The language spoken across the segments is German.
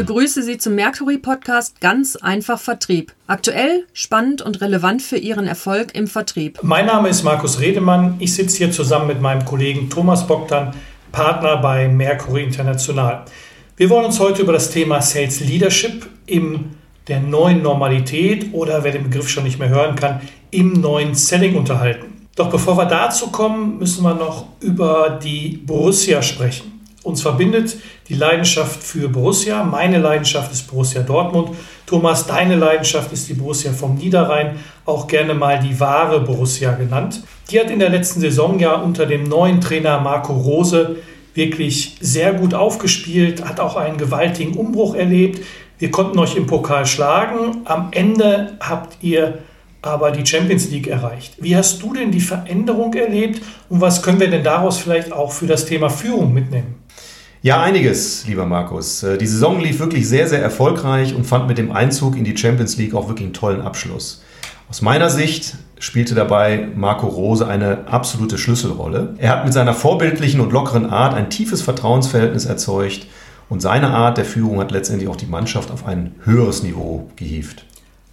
begrüße Sie zum Mercury Podcast Ganz einfach Vertrieb. Aktuell, spannend und relevant für Ihren Erfolg im Vertrieb. Mein Name ist Markus Redemann. Ich sitze hier zusammen mit meinem Kollegen Thomas Bogdan, Partner bei Mercury International. Wir wollen uns heute über das Thema Sales Leadership in der neuen Normalität oder wer den Begriff schon nicht mehr hören kann, im neuen Selling unterhalten. Doch bevor wir dazu kommen, müssen wir noch über die Borussia sprechen. Uns verbindet die Leidenschaft für Borussia. Meine Leidenschaft ist Borussia Dortmund. Thomas, deine Leidenschaft ist die Borussia vom Niederrhein, auch gerne mal die wahre Borussia genannt. Die hat in der letzten Saison ja unter dem neuen Trainer Marco Rose wirklich sehr gut aufgespielt, hat auch einen gewaltigen Umbruch erlebt. Wir konnten euch im Pokal schlagen. Am Ende habt ihr aber die Champions League erreicht. Wie hast du denn die Veränderung erlebt und was können wir denn daraus vielleicht auch für das Thema Führung mitnehmen? Ja, einiges, lieber Markus. Äh, die Saison lief wirklich sehr, sehr erfolgreich und fand mit dem Einzug in die Champions League auch wirklich einen tollen Abschluss. Aus meiner Sicht spielte dabei Marco Rose eine absolute Schlüsselrolle. Er hat mit seiner vorbildlichen und lockeren Art ein tiefes Vertrauensverhältnis erzeugt und seine Art der Führung hat letztendlich auch die Mannschaft auf ein höheres Niveau gehievt.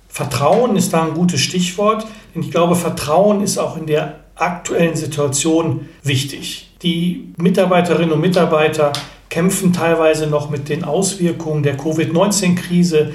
Vertrauen ist da ein gutes Stichwort, denn ich glaube, Vertrauen ist auch in der aktuellen Situation wichtig. Die Mitarbeiterinnen und Mitarbeiter kämpfen teilweise noch mit den Auswirkungen der Covid-19-Krise.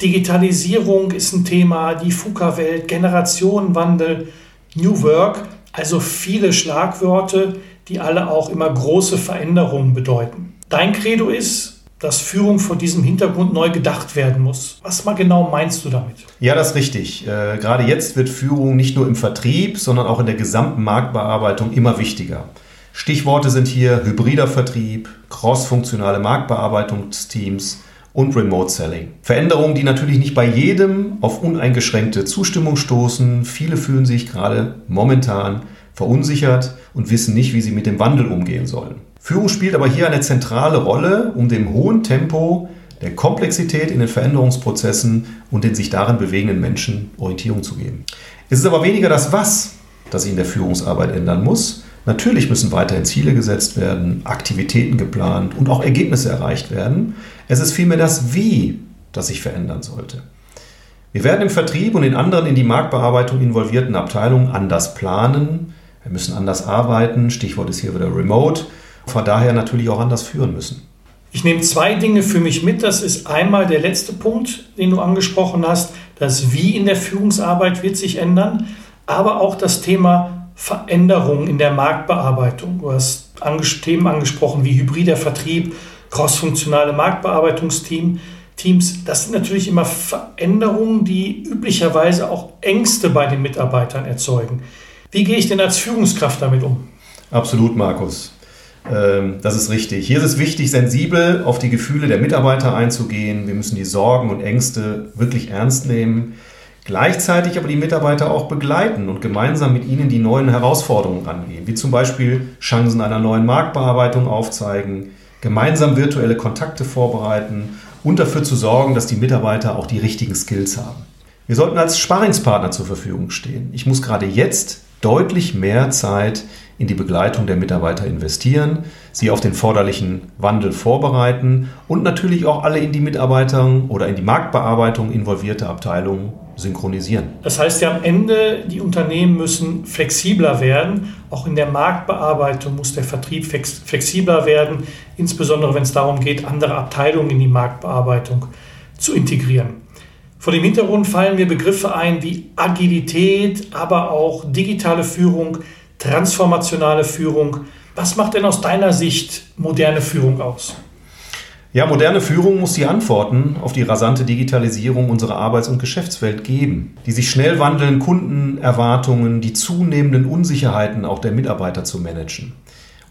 Digitalisierung ist ein Thema, die FUKA-Welt, Generationenwandel, New Work, also viele Schlagwörter, die alle auch immer große Veränderungen bedeuten. Dein Credo ist, dass Führung vor diesem Hintergrund neu gedacht werden muss. Was mal genau meinst du damit? Ja, das ist richtig. Äh, gerade jetzt wird Führung nicht nur im Vertrieb, sondern auch in der gesamten Marktbearbeitung immer wichtiger. Stichworte sind hier hybrider Vertrieb, crossfunktionale Marktbearbeitungsteams und Remote Selling. Veränderungen, die natürlich nicht bei jedem auf uneingeschränkte Zustimmung stoßen. Viele fühlen sich gerade momentan verunsichert und wissen nicht, wie sie mit dem Wandel umgehen sollen. Führung spielt aber hier eine zentrale Rolle, um dem hohen Tempo der Komplexität in den Veränderungsprozessen und den sich darin bewegenden Menschen Orientierung zu geben. Es ist aber weniger das Was, das sich in der Führungsarbeit ändern muss, Natürlich müssen weiterhin Ziele gesetzt werden, Aktivitäten geplant und auch Ergebnisse erreicht werden. Es ist vielmehr das Wie, das sich verändern sollte. Wir werden im Vertrieb und in anderen in die Marktbearbeitung involvierten Abteilungen anders planen. Wir müssen anders arbeiten. Stichwort ist hier wieder Remote. Von daher natürlich auch anders führen müssen. Ich nehme zwei Dinge für mich mit. Das ist einmal der letzte Punkt, den du angesprochen hast. Das Wie in der Führungsarbeit wird sich ändern, aber auch das Thema Veränderungen in der Marktbearbeitung. Du hast Themen angesprochen wie hybrider Vertrieb, crossfunktionale Marktbearbeitungsteams. Das sind natürlich immer Veränderungen, die üblicherweise auch Ängste bei den Mitarbeitern erzeugen. Wie gehe ich denn als Führungskraft damit um? Absolut, Markus. Ähm, das ist richtig. Hier ist es wichtig, sensibel auf die Gefühle der Mitarbeiter einzugehen. Wir müssen die Sorgen und Ängste wirklich ernst nehmen. Gleichzeitig aber die Mitarbeiter auch begleiten und gemeinsam mit ihnen die neuen Herausforderungen angehen, wie zum Beispiel Chancen einer neuen Marktbearbeitung aufzeigen, gemeinsam virtuelle Kontakte vorbereiten und dafür zu sorgen, dass die Mitarbeiter auch die richtigen Skills haben. Wir sollten als Sparringspartner zur Verfügung stehen. Ich muss gerade jetzt deutlich mehr Zeit in die Begleitung der Mitarbeiter investieren, sie auf den forderlichen Wandel vorbereiten und natürlich auch alle in die Mitarbeiter oder in die Marktbearbeitung involvierte Abteilungen synchronisieren. Das heißt ja am Ende, die Unternehmen müssen flexibler werden. Auch in der Marktbearbeitung muss der Vertrieb flexibler werden, insbesondere wenn es darum geht, andere Abteilungen in die Marktbearbeitung zu integrieren. Vor dem Hintergrund fallen mir Begriffe ein wie Agilität, aber auch digitale Führung, transformationale Führung. Was macht denn aus deiner Sicht moderne Führung aus? Ja, moderne Führung muss die Antworten auf die rasante Digitalisierung unserer Arbeits- und Geschäftswelt geben. Die sich schnell wandelnden Kundenerwartungen, die zunehmenden Unsicherheiten auch der Mitarbeiter zu managen.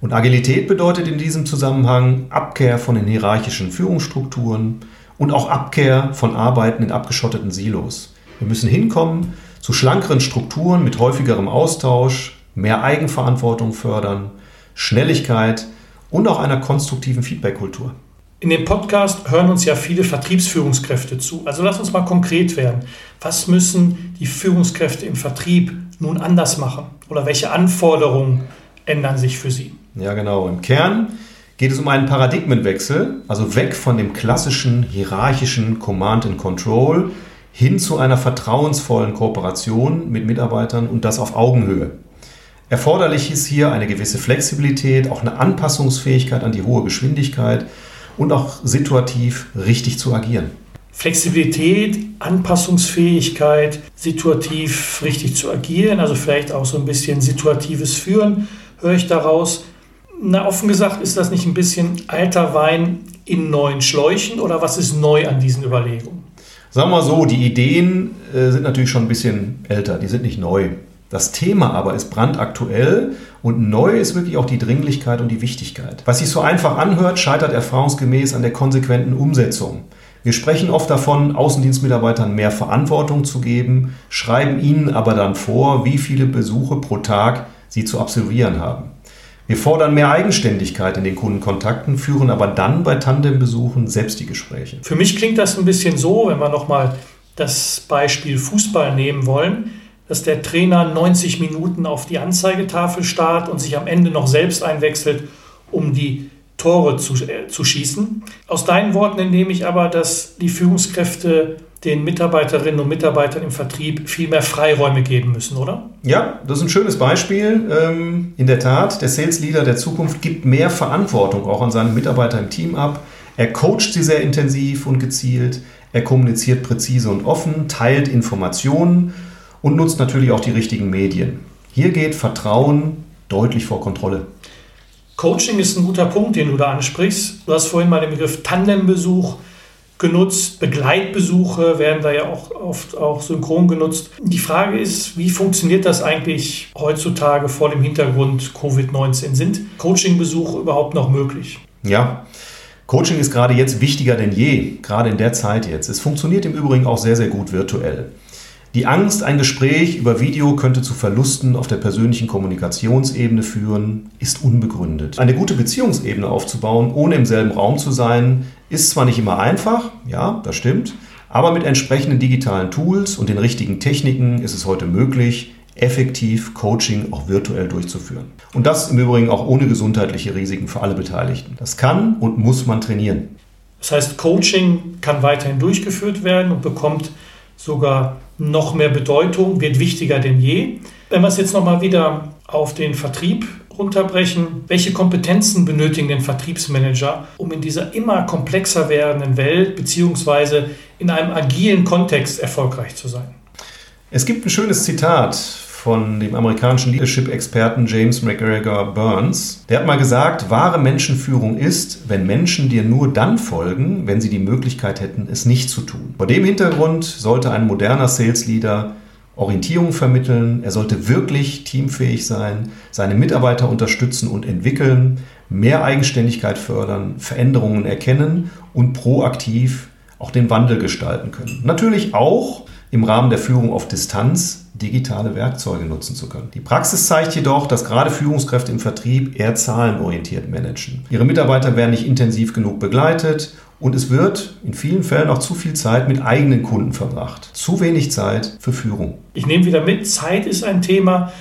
Und Agilität bedeutet in diesem Zusammenhang Abkehr von den hierarchischen Führungsstrukturen und auch Abkehr von Arbeiten in abgeschotteten Silos. Wir müssen hinkommen zu schlankeren Strukturen mit häufigerem Austausch, mehr Eigenverantwortung fördern, Schnelligkeit und auch einer konstruktiven Feedbackkultur. In dem Podcast hören uns ja viele Vertriebsführungskräfte zu. Also lass uns mal konkret werden. Was müssen die Führungskräfte im Vertrieb nun anders machen? Oder welche Anforderungen ändern sich für sie? Ja, genau. Im Kern geht es um einen Paradigmenwechsel, also weg von dem klassischen hierarchischen Command and Control hin zu einer vertrauensvollen Kooperation mit Mitarbeitern und das auf Augenhöhe. Erforderlich ist hier eine gewisse Flexibilität, auch eine Anpassungsfähigkeit an die hohe Geschwindigkeit und auch situativ richtig zu agieren. Flexibilität, Anpassungsfähigkeit, situativ richtig zu agieren, also vielleicht auch so ein bisschen situatives Führen, höre ich daraus. Na, offen gesagt, ist das nicht ein bisschen alter Wein in neuen Schläuchen oder was ist neu an diesen Überlegungen? Sagen wir mal so, die Ideen äh, sind natürlich schon ein bisschen älter, die sind nicht neu. Das Thema aber ist brandaktuell und neu ist wirklich auch die Dringlichkeit und die Wichtigkeit. Was sich so einfach anhört, scheitert erfahrungsgemäß an der konsequenten Umsetzung. Wir sprechen oft davon, Außendienstmitarbeitern mehr Verantwortung zu geben, schreiben ihnen aber dann vor, wie viele Besuche pro Tag sie zu absolvieren haben. Wir fordern mehr Eigenständigkeit in den Kundenkontakten, führen aber dann bei Tandembesuchen selbst die Gespräche. Für mich klingt das ein bisschen so, wenn wir nochmal das Beispiel Fußball nehmen wollen dass der Trainer 90 Minuten auf die Anzeigetafel starrt und sich am Ende noch selbst einwechselt, um die Tore zu, äh, zu schießen. Aus deinen Worten entnehme ich aber, dass die Führungskräfte den Mitarbeiterinnen und Mitarbeitern im Vertrieb viel mehr Freiräume geben müssen, oder? Ja, das ist ein schönes Beispiel. Ähm, in der Tat, der Sales Leader der Zukunft gibt mehr Verantwortung auch an seine Mitarbeiter im Team ab. Er coacht sie sehr intensiv und gezielt. Er kommuniziert präzise und offen, teilt Informationen und nutzt natürlich auch die richtigen Medien. Hier geht Vertrauen deutlich vor Kontrolle. Coaching ist ein guter Punkt, den du da ansprichst. Du hast vorhin mal den Begriff Tandembesuch genutzt. Begleitbesuche werden da ja auch oft auch synchron genutzt. Die Frage ist, wie funktioniert das eigentlich heutzutage vor dem Hintergrund Covid-19? Sind Coachingbesuche überhaupt noch möglich? Ja. Coaching ist gerade jetzt wichtiger denn je, gerade in der Zeit jetzt. Es funktioniert im Übrigen auch sehr, sehr gut virtuell. Die Angst, ein Gespräch über Video könnte zu Verlusten auf der persönlichen Kommunikationsebene führen, ist unbegründet. Eine gute Beziehungsebene aufzubauen, ohne im selben Raum zu sein, ist zwar nicht immer einfach, ja, das stimmt, aber mit entsprechenden digitalen Tools und den richtigen Techniken ist es heute möglich, effektiv Coaching auch virtuell durchzuführen. Und das im Übrigen auch ohne gesundheitliche Risiken für alle Beteiligten. Das kann und muss man trainieren. Das heißt, Coaching kann weiterhin durchgeführt werden und bekommt sogar noch mehr Bedeutung, wird wichtiger denn je. Wenn wir es jetzt nochmal wieder auf den Vertrieb runterbrechen, welche Kompetenzen benötigen den Vertriebsmanager, um in dieser immer komplexer werdenden Welt beziehungsweise in einem agilen Kontext erfolgreich zu sein? Es gibt ein schönes Zitat von dem amerikanischen Leadership-Experten James McGregor Burns. Der hat mal gesagt, wahre Menschenführung ist, wenn Menschen dir nur dann folgen, wenn sie die Möglichkeit hätten, es nicht zu tun. Vor dem Hintergrund sollte ein moderner Sales Leader Orientierung vermitteln, er sollte wirklich teamfähig sein, seine Mitarbeiter unterstützen und entwickeln, mehr Eigenständigkeit fördern, Veränderungen erkennen und proaktiv auch den Wandel gestalten können. Natürlich auch im Rahmen der Führung auf Distanz digitale Werkzeuge nutzen zu können. Die Praxis zeigt jedoch, dass gerade Führungskräfte im Vertrieb eher zahlenorientiert managen. Ihre Mitarbeiter werden nicht intensiv genug begleitet und es wird in vielen Fällen auch zu viel Zeit mit eigenen Kunden verbracht. Zu wenig Zeit für Führung. Ich nehme wieder mit, Zeit ist ein Thema.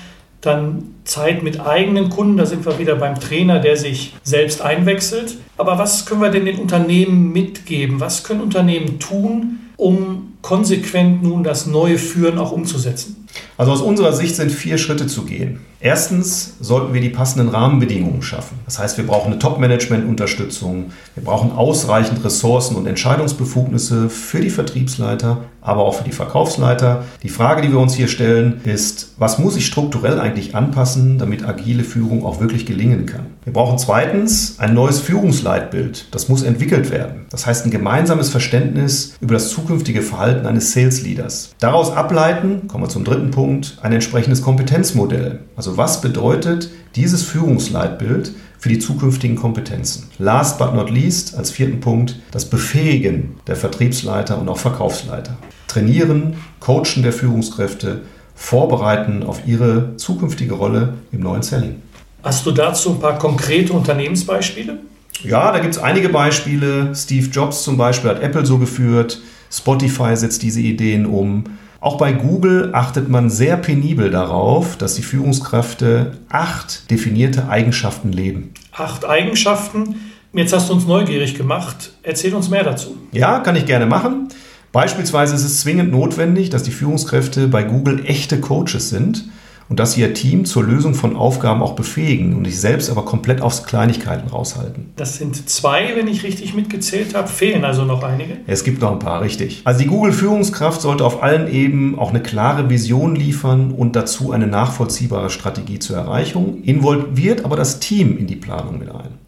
Dann Zeit mit eigenen Kunden, da sind wir wieder beim Trainer, der sich selbst einwechselt. Aber was können wir denn den Unternehmen mitgeben? Was können Unternehmen tun, um konsequent nun das neue Führen auch umzusetzen? Also aus unserer Sicht sind vier Schritte zu gehen. Erstens sollten wir die passenden Rahmenbedingungen schaffen. Das heißt, wir brauchen eine Top-Management-Unterstützung, wir brauchen ausreichend Ressourcen und Entscheidungsbefugnisse für die Vertriebsleiter, aber auch für die Verkaufsleiter. Die Frage, die wir uns hier stellen, ist, was muss ich strukturell eigentlich anpassen, damit agile Führung auch wirklich gelingen kann? Wir brauchen zweitens ein neues Führungsleitbild. Das muss entwickelt werden. Das heißt, ein gemeinsames Verständnis über das zukünftige Verhalten eines Sales Leaders. Daraus ableiten, kommen wir zum dritten Punkt, ein entsprechendes Kompetenzmodell. Also was bedeutet dieses Führungsleitbild für die zukünftigen Kompetenzen? Last but not least, als vierten Punkt, das Befähigen der Vertriebsleiter und auch Verkaufsleiter. Trainieren, Coachen der Führungskräfte, vorbereiten auf ihre zukünftige Rolle im neuen Selling. Hast du dazu ein paar konkrete Unternehmensbeispiele? Ja, da gibt es einige Beispiele. Steve Jobs zum Beispiel hat Apple so geführt. Spotify setzt diese Ideen um. Auch bei Google achtet man sehr penibel darauf, dass die Führungskräfte acht definierte Eigenschaften leben. acht Eigenschaften. Jetzt hast du uns neugierig gemacht. Erzähl uns mehr dazu. Ja, kann ich gerne machen. Beispielsweise ist es zwingend notwendig, dass die Führungskräfte bei Google echte Coaches sind und dass sie ihr Team zur Lösung von Aufgaben auch befähigen und sich selbst aber komplett aufs Kleinigkeiten raushalten. Das sind zwei, wenn ich richtig mitgezählt habe. Fehlen also noch einige? Es gibt noch ein paar, richtig. Also die Google-Führungskraft sollte auf allen Ebenen auch eine klare Vision liefern und dazu eine nachvollziehbare Strategie zur Erreichung, involviert aber das Team in die Planung mit ein.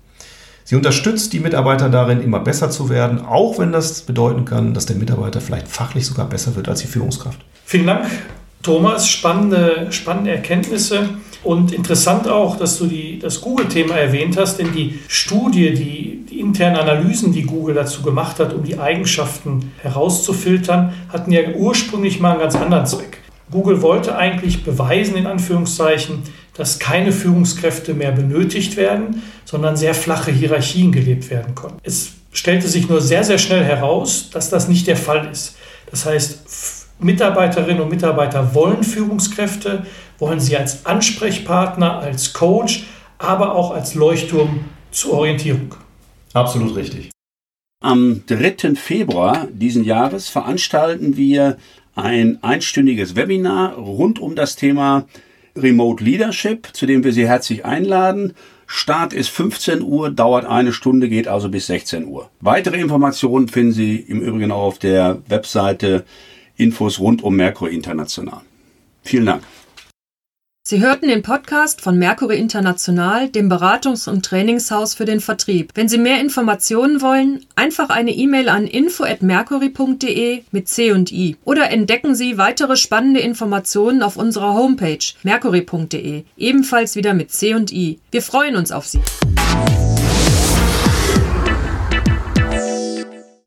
Sie unterstützt die Mitarbeiter darin, immer besser zu werden, auch wenn das bedeuten kann, dass der Mitarbeiter vielleicht fachlich sogar besser wird als die Führungskraft. Vielen Dank, Thomas. Spannende, spannende Erkenntnisse und interessant auch, dass du die, das Google-Thema erwähnt hast, denn die Studie, die, die internen Analysen, die Google dazu gemacht hat, um die Eigenschaften herauszufiltern, hatten ja ursprünglich mal einen ganz anderen Zweck. Google wollte eigentlich beweisen, in Anführungszeichen, dass keine Führungskräfte mehr benötigt werden, sondern sehr flache Hierarchien gelebt werden konnten. Es stellte sich nur sehr, sehr schnell heraus, dass das nicht der Fall ist. Das heißt, Mitarbeiterinnen und Mitarbeiter wollen Führungskräfte, wollen sie als Ansprechpartner, als Coach, aber auch als Leuchtturm zur Orientierung. Absolut richtig. Am 3. Februar diesen Jahres veranstalten wir ein einstündiges Webinar rund um das Thema Remote Leadership, zu dem wir Sie herzlich einladen. Start ist 15 Uhr, dauert eine Stunde, geht also bis 16 Uhr. Weitere Informationen finden Sie im Übrigen auch auf der Webseite Infos rund um Merkur International. Vielen Dank. Sie hörten den Podcast von Mercury International, dem Beratungs- und Trainingshaus für den Vertrieb. Wenn Sie mehr Informationen wollen, einfach eine E-Mail an info@mercury.de mit C und I oder entdecken Sie weitere spannende Informationen auf unserer Homepage mercury.de, ebenfalls wieder mit C und I. Wir freuen uns auf Sie.